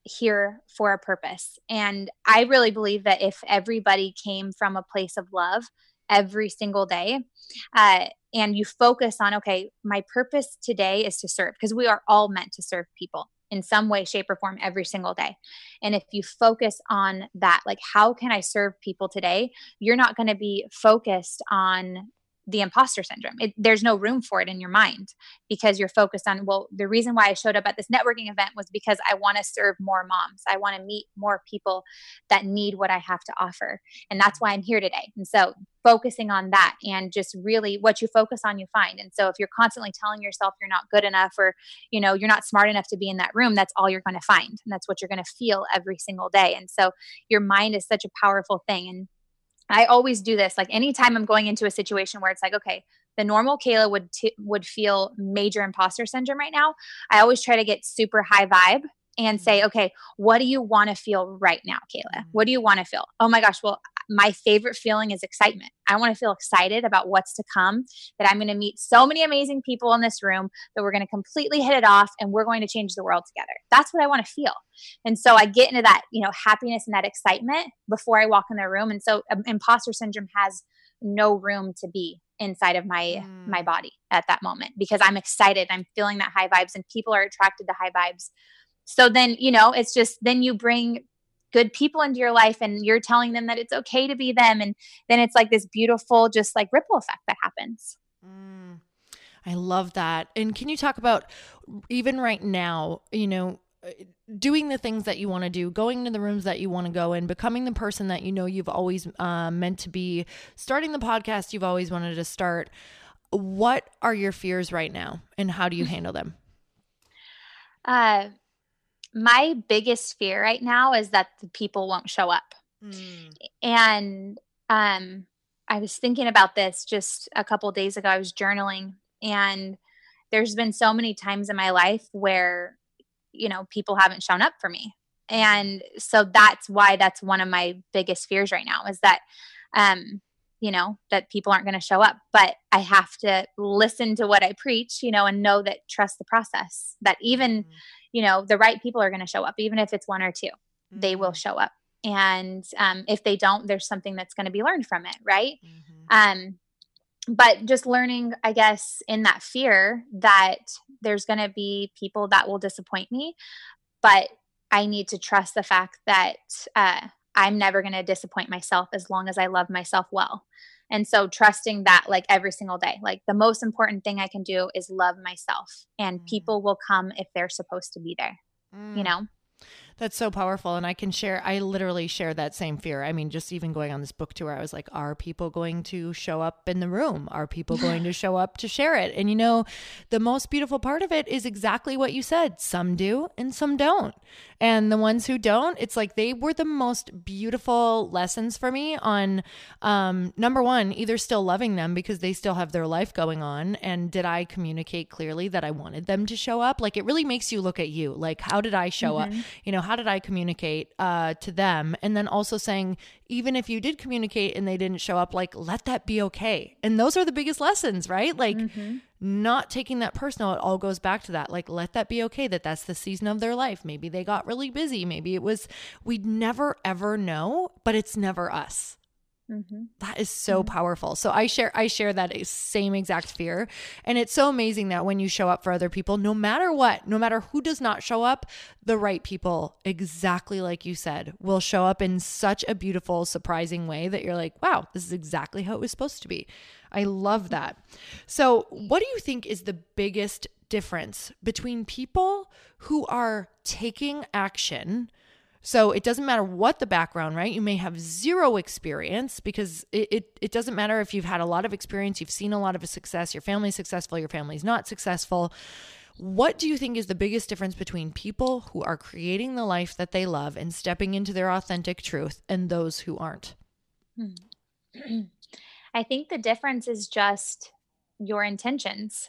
here for a purpose. And I really believe that if everybody came from a place of love every single day, uh, and you focus on, okay, my purpose today is to serve, because we are all meant to serve people in some way, shape, or form every single day. And if you focus on that, like, how can I serve people today? You're not going to be focused on the imposter syndrome. It, there's no room for it in your mind because you're focused on, well, the reason why I showed up at this networking event was because I want to serve more moms. I want to meet more people that need what I have to offer. And that's why I'm here today. And so focusing on that and just really what you focus on, you find. And so if you're constantly telling yourself you're not good enough or, you know, you're not smart enough to be in that room, that's all you're going to find. And that's what you're going to feel every single day. And so your mind is such a powerful thing. And I always do this. Like anytime I'm going into a situation where it's like, okay, the normal Cayla would t- would feel major imposter syndrome right now. I always try to get super high vibe and say, mm-hmm. okay, what do you want to feel right now, Cayla? What do you want to feel? Oh my gosh, well, my favorite feeling is excitement. I want to feel excited about what's to come, that I'm going to meet so many amazing people in this room that we're going to completely hit it off and we're going to change the world together. That's what I want to feel. And so I get into that, you know, happiness and that excitement before I walk in the room. And so um, imposter syndrome has no room to be inside of my mm. my body at that moment because I'm excited. I'm feeling that high vibes and people are attracted to high vibes. So then, you know, it's just then you bring good people into your life and you're telling them that it's okay to be them and then it's like this beautiful just like ripple effect that happens. Mm. I love that. And can you talk about even right now, you know, doing the things that you want to do, going to the rooms that you want to go in, becoming the person that you know you've always uh, meant to be, starting the podcast you've always wanted to start. What are your fears right now, and how do you handle them? Uh, my biggest fear right now is that the people won't show up, mm. and um, I was thinking about this just a couple days ago. I was journaling, and there's been so many times in my life where you know, people haven't shown up for me. And so that's why that's one of my biggest fears right now is that, um, you know, that people aren't going to show up. But I have to listen to what I preach, you know, and know that trust the process, that even, mm-hmm. you know, the right people are going to show up, even if it's one or 2 mm-hmm. they will mm-hmm. show up. And um, if they don't, there's something that's going to be learned from it, right? Mm-hmm. Um, but just learning, I guess, in that fear that there's going to be people that will disappoint me, but I need to trust the fact that uh, I'm never going to disappoint myself as long as I love myself well. And so trusting that like every single day, like the most important thing I can do is love myself and mm. people will come if they're supposed to be there, mm. you know? That's so powerful. And I can share, I literally share that same fear. I mean, just even going on this book tour, I was like, are people going to show up in the room? Are people going to show up to share it? And you know, the most beautiful part of it is exactly what you said some do and some don't. And the ones who don't, it's like they were the most beautiful lessons for me on um, number one, either still loving them because they still have their life going on. And did I communicate clearly that I wanted them to show up? Like it really makes you look at you. Like, how did I show mm-hmm. up? You know, how did I communicate uh, to them? And then also saying, even if you did communicate and they didn't show up, like, let that be okay. And those are the biggest lessons, right? Like, mm-hmm not taking that personal, it all goes back to that. Like, let that be okay that that's the season of their life. Maybe they got really busy. Maybe it was, we'd never ever know, but it's never us. Mm-hmm. That is so mm-hmm. powerful. So I share I share that same exact fear and it's so amazing that when you show up for other people no matter what, no matter who does not show up, the right people exactly like you said will show up in such a beautiful surprising way that you're like, "Wow, this is exactly how it was supposed to be." I love that. So, what do you think is the biggest difference between people who are taking action so it doesn't matter what the background, right? You may have zero experience because it, it, it, doesn't matter if you've had a lot of experience, you've seen a lot of success, your family's successful, your family's not successful. What do you think is the biggest difference between people who are creating the life that they love and stepping into their authentic truth and those who aren't? Hmm. I think the difference is just your intentions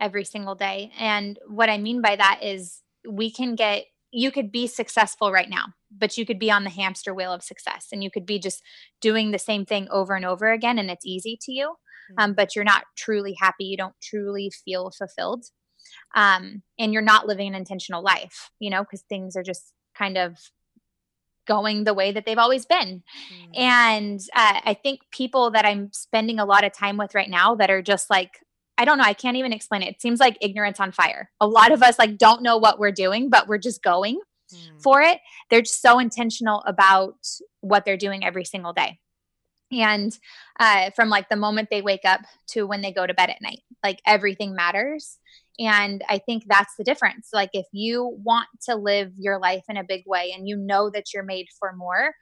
every single day. And what I mean by that is we can get you could be successful right now, but you could be on the hamster wheel of success and you could be just doing the same thing over and over again and it's easy to you, mm-hmm. um, but you're not truly happy. You don't truly feel fulfilled. Um, and you're not living an intentional life, you know, because things are just kind of going the way that they've always been. Mm-hmm. And uh, I think people that I'm spending a lot of time with right now that are just like, I don't know. I can't even explain it. It seems like ignorance on fire. A lot of us like don't know what we're doing, but we're just going mm. for it. They're just so intentional about what they're doing every single day. And uh, from like the moment they wake up to when they go to bed at night, like everything matters. And I think that's the difference. Like, if you want to live your life in a big way and you know that you're made for more,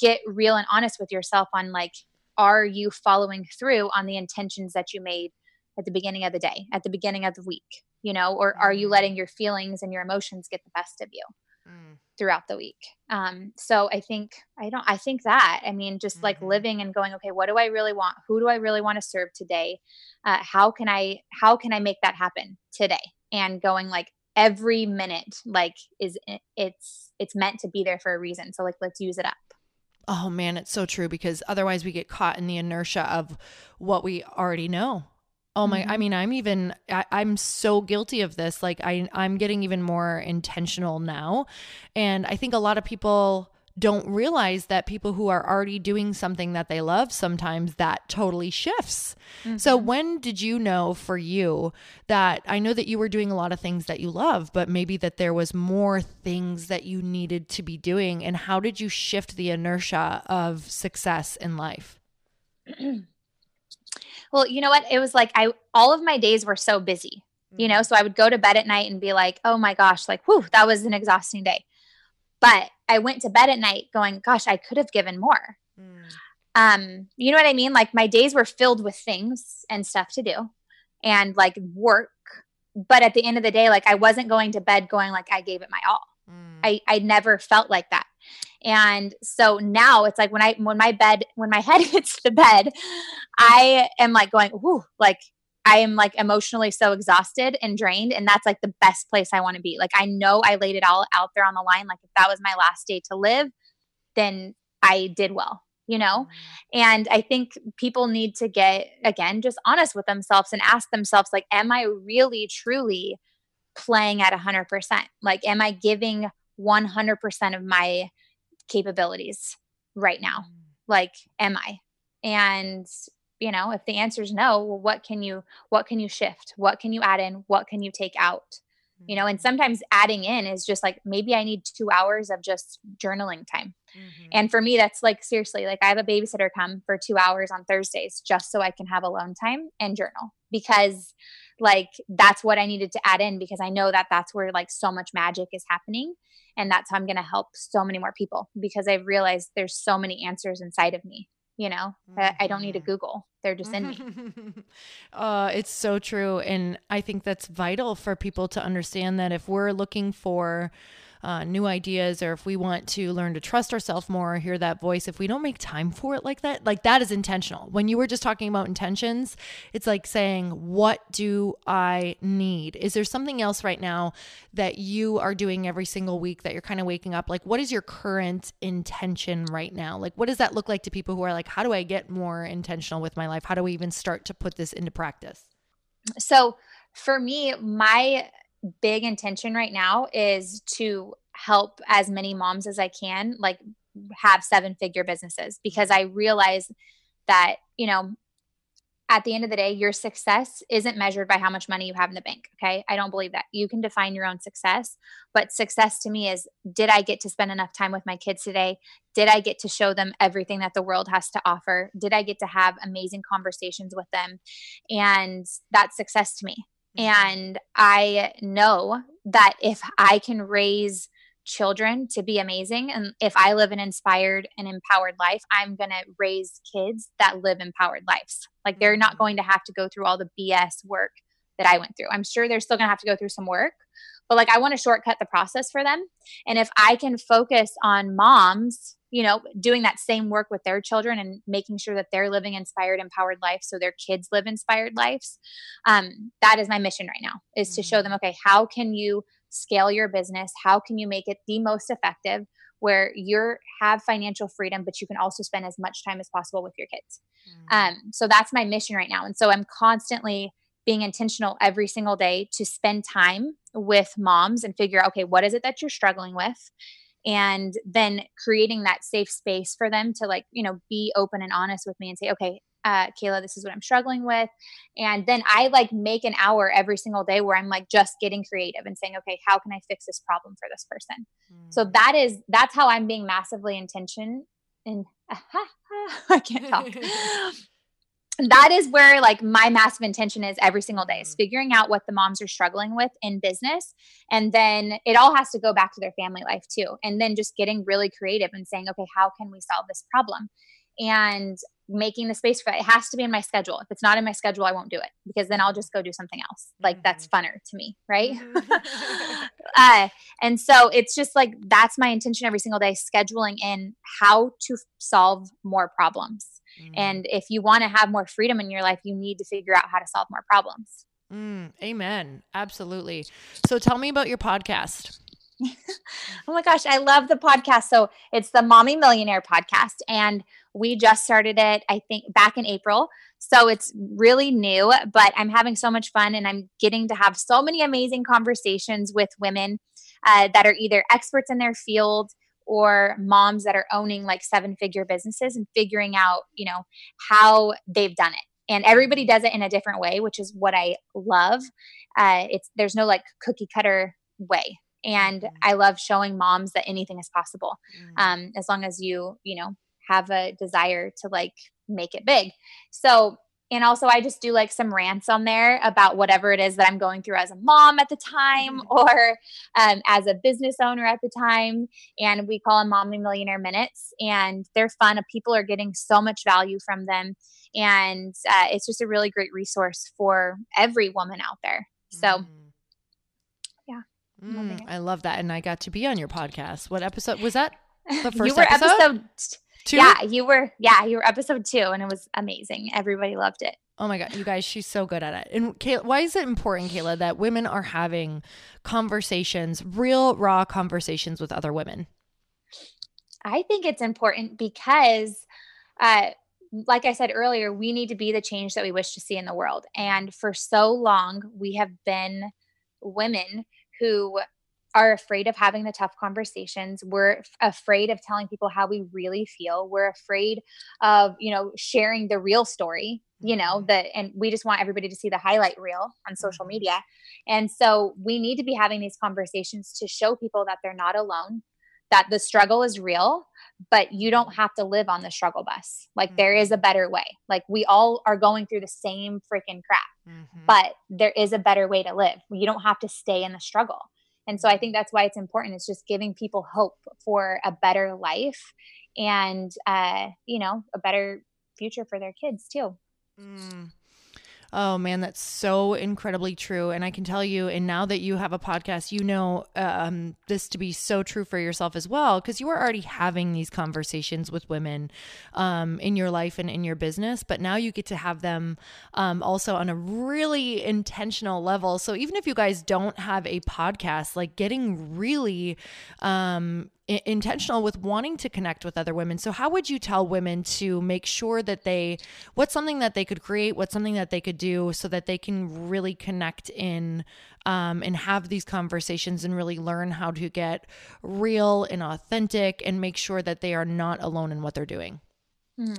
get real and honest with yourself on like, are you following through on the intentions that you made at the beginning of the day, at the beginning of the week, you know, or are you mm. letting your feelings and your emotions get the best of you mm. throughout the week? Um, so I think, I don't, I think that, I mean, just mm-hmm. like living and going, okay, what do I really want? Who do I really want to serve today? Uh, how can I, how can I make that happen today? And going like every minute like is it's it's meant to be there for a reason so like let's use it up oh man it's so true because otherwise we get caught in the inertia of what we already know oh my mm-hmm. i mean i'm even I, i'm so guilty of this like i i'm getting even more intentional now and i think a lot of people don't realize that people who are already doing something that they love sometimes that totally shifts. Mm-hmm. So when did you know for you that I know that you were doing a lot of things that you love, but maybe that there was more things that you needed to be doing and how did you shift the inertia of success in life? well, you know what? It was like I all of my days were so busy. You know, mm-hmm. so I would go to bed at night and be like, "Oh my gosh, like whew, that was an exhausting day." But I went to bed at night going, gosh, I could have given more. Mm. Um, you know what I mean? Like my days were filled with things and stuff to do and like work. But at the end of the day, like I wasn't going to bed going like I gave it my all. Mm. I, I never felt like that. And so now it's like when I when my bed when my head hits the bed, I am like going, whoo, like I am like emotionally so exhausted and drained. And that's like the best place I want to be. Like, I know I laid it all out there on the line. Like, if that was my last day to live, then I did well, you know? Mm-hmm. And I think people need to get, again, just honest with themselves and ask themselves, like, am I really, truly playing at 100%? Like, am I giving 100% of my capabilities right now? Mm. Like, am I? And you know if the answer is no well, what can you what can you shift what can you add in what can you take out you know and mm-hmm. sometimes adding in is just like maybe i need two hours of just journaling time mm-hmm. and for me that's like seriously like i have a babysitter come for two hours on thursdays just so i can have alone time and journal because like that's what i needed to add in because i know that that's where like so much magic is happening and that's how i'm going to help so many more people because i've realized there's so many answers inside of me you know mm-hmm. i don't need a mm-hmm. google they're just in me uh, it's so true and i think that's vital for people to understand that if we're looking for uh, new ideas or if we want to learn to trust ourselves more or hear that voice, if we don't make time for it like that, like that is intentional. When you were just talking about intentions, it's like saying, What do I need? Is there something else right now that you are doing every single week that you're kind of waking up? Like, what is your current intention right now? Like, what does that look like to people who are like, How do I get more intentional with my life? How do we even start to put this into practice? So, for me, my big intention right now is to help as many moms as I can like have seven figure businesses because I realize that, you know, at the end of the day, your success isn't measured by how much money you have in the bank. Okay. I don't believe that. You can define your own success. But success to me is did I get to spend enough time with my kids today? Did I get to show them everything that the world has to offer? Did I get to have amazing conversations with them? And that's success to me. And I know that if I can raise children to be amazing, and if I live an inspired and empowered life, I'm going to raise kids that live empowered lives. Like they're not mm-hmm. going to have to go through all the BS work that I went through. I'm sure they're still going to have to go through some work, but like I want to shortcut the process for them. And if I can focus on moms you know, doing that same work with their children and making sure that they're living inspired, empowered life so their kids live inspired lives. Um, that is my mission right now is mm-hmm. to show them, mm. okay, how can you scale your business? How can you make it the most effective where you're have financial freedom, but you can also spend as much time as possible with your kids? Mm-hmm. Um, so that's my mission right now. And so I'm constantly being intentional every single day to spend time with moms and figure okay, what is it that you're struggling with? and then creating that safe space for them to like you know be open and honest with me and say okay uh, Cayla, this is what I'm struggling with. And then I like make an hour every single day where I'm like just getting creative and saying, okay, how can I fix this problem for this person? Mm. So that is, that's how I'm being massively intention and I can't talk. that is where like my massive intention is every single day is mm-hmm. figuring out what the moms are struggling with in business and then it all has to go back to their family life too and then just getting really creative and saying okay how can we solve this problem and making the space for it. It has to be in my schedule. If it's not in my schedule, I won't do it because then I'll just go do something else. Like mm-hmm. that's funner to me, right? Mm-hmm. uh, and so it's just like that's my intention every single day scheduling in how to solve more problems. Mm-hmm. And if you want to have more freedom in your life, you need to figure out how to solve more problems. Mm, amen. Absolutely. So tell me about your podcast. oh my gosh, I love the podcast. So it's the Mommy Millionaire podcast, and we just started it, I think, back in April. So it's really new, but I'm having so much fun and I'm getting to have so many amazing conversations with women uh, that are either experts in their field or moms that are owning like seven figure businesses and figuring out, you know, how they've done it and everybody does it in a different way which is what i love uh, it's there's no like cookie cutter way and mm-hmm. i love showing moms that anything is possible mm. um, as long as you you know have a desire to like make it big so and also i just do like some rants on there about whatever it is that i'm going through as a mom at the time mm-hmm. or um, as a business owner at the time. And we call them mommy millionaire minutes. And they're fun. People are getting so much value from them. And uh, it's just a really great resource for every woman out there. So mm. yeah. Mm, i love that. And i got to be on your podcast. What episode was that? The first you were episode, episode two? yeah you were yeah you were episode two and it was amazing everybody loved it Oh my God, you guys, she's so good at it. And Cayla, why is it important, Cayla, that women are having conversations, real, raw conversations with other women? I think it's important because uh, like I said earlier, we need to be the change that we wish to see in the world. And for so long, we have been women who are afraid of having the tough conversations. We're afraid of telling people how we really feel. We're afraid of, you know, sharing the real story, you know, mm-hmm. that and we just want everybody to see the highlight reel on social mm-hmm. media. And so we need to be having these conversations to show people that they're not alone, that the struggle is real, but you don't have to live on the struggle bus. Like mm-hmm. there is a mm-hmm. better way. Like we all are going through the same freaking crap, mm-hmm. but there is a better way to live. You don't have to stay in the struggle. And so I think that's why it's important. It's just giving people hope for a better life and, uh, you know, a better future for their kids too. Mm. Oh man, that's so incredibly true. And I can tell you, and now that you have a podcast, you know um, this to be so true for yourself as well, because you are already having these conversations with women um, in your life and in your business. But now you get to have them um, also on a really intentional level. So even if you guys don't have a podcast, like getting really um, intentional with wanting to connect with other women. So, how would you tell women to make sure that they, what's something that they could create, what's something that they could do so that they can really connect in um, and have these conversations and really learn how to get real and authentic and make sure that they are not alone in what they're doing? Hmm.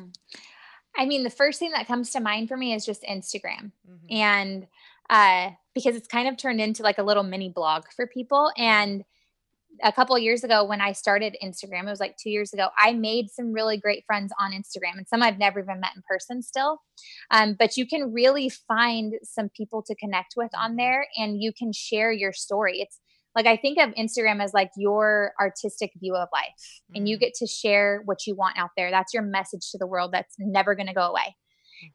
I mean, the first thing that comes to mind for me is just Instagram. Mm-hmm. And uh, because it's kind of turned into like a little mini blog for people. And a couple years ago when I started Instagram, it was like two years ago, I made some really great friends on Instagram and some I've never even met in person still. Um, but you can really find some people to connect with on mm-hmm. there and you can share your story. It's like I think of Instagram as like your artistic view of life and you mm. get to share what you want out there. That's your message to the world that's never going to go away.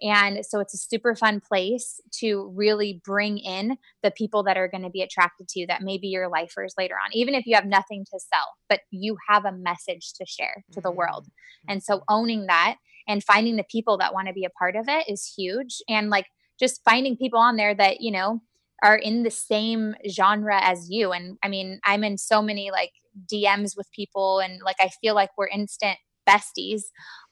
And so it's a super fun place to really bring in the people that are going to be attracted to you that may be your lifers later on, even if you have nothing to sell, but you have a message to share to the world. Mm-hmm. And so owning that and finding the people that want to be a part of it is huge. And like just finding people on there that, you know, are in the same genre as you. And I mean, I'm in so many like DMs with people and like I feel like we're instant besties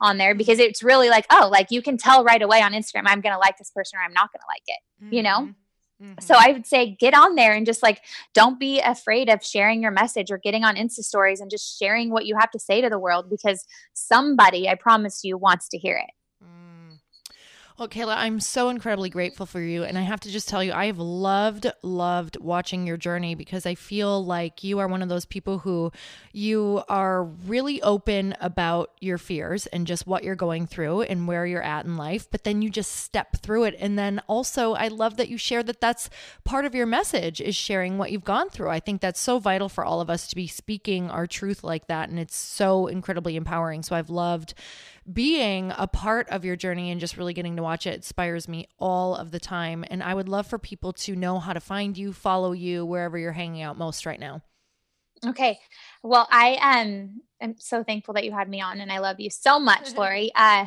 on there because it's really like, oh, like you can tell right away on Instagram, I'm going to like this person or I'm not going to like it, mm-hmm. you know? Mm-hmm. mm-hmm. So I would say get on there and just like don't be afraid of sharing your message or getting on Insta stories and just sharing what you have to say to the world because somebody, I promise you, wants to hear it. Well, Cayla, I'm so incredibly grateful for you. And I have to just tell you, I have loved, loved watching your journey because I feel like you are one of those people who you are really open about your fears and just what you're going through and where you're at in life. But then you just step through it. And then also, I love that you share that that's part of your message is sharing what you've gone through. I think that's so vital for all of us to be speaking our truth like that. And it's so incredibly empowering. So I've loved being a part of your journey and just really getting to watch it inspires me all of the time. And I would love for people to know how to find you, follow you wherever you're hanging out most right now. Okay. Well, I am um so thankful that you had me on and I love you so much, Lori. Uh,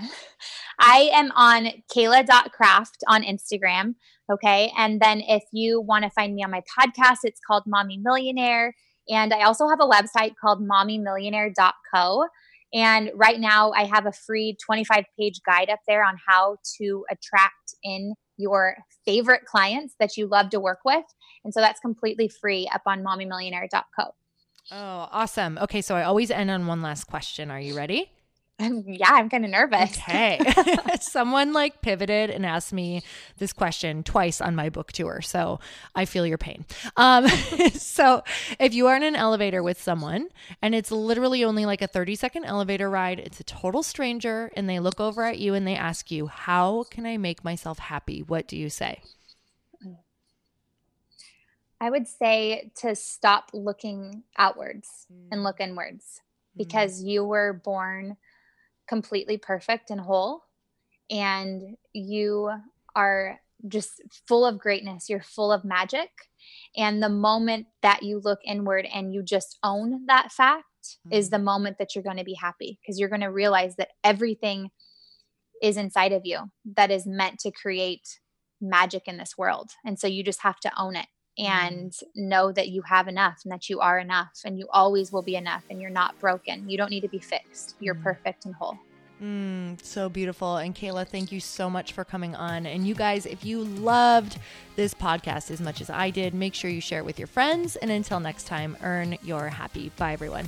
I am on Cayla.craft on Instagram. Okay. And then if you want to find me on my podcast, it's called Mommy Millionaire. And I also have a website called mommymillionaire.co. And right now, I have a free 25 page guide up there on how to attract in your favorite clients that you love to work with. And so that's completely free up on mommymillionaire.co. Oh, awesome. Okay, so I always end on one last question. Are you ready? Yeah, I'm kind of nervous. Okay. Someone like pivoted and asked me this question twice on my book tour. So I feel your pain. Um, so if you are in an elevator with someone and it's literally only like a 30 second elevator ride, it's a total stranger, and they look over at you and they ask you, How can I make myself happy? What do you say? I would say to stop looking outwards and look inwards mm. because you were born completely perfect and whole and you are just full of greatness. You're full of magic. And the moment that you look inward and you just own that fact mm. is the mm. moment that you're going to be happy because you're going to realize that everything is inside of you that is meant to create magic in this world. And so you just have to own it Mm-hmm. And know that you have enough and that you are enough and you always will be enough and you're not broken. You don't need to be fixed. You're mm. perfect and whole. Mm, so beautiful. And Cayla, thank you so much for coming on. And you guys, if you loved this podcast as much as I did, make sure you share it with your friends. And until next time, earn your happy. Bye, everyone.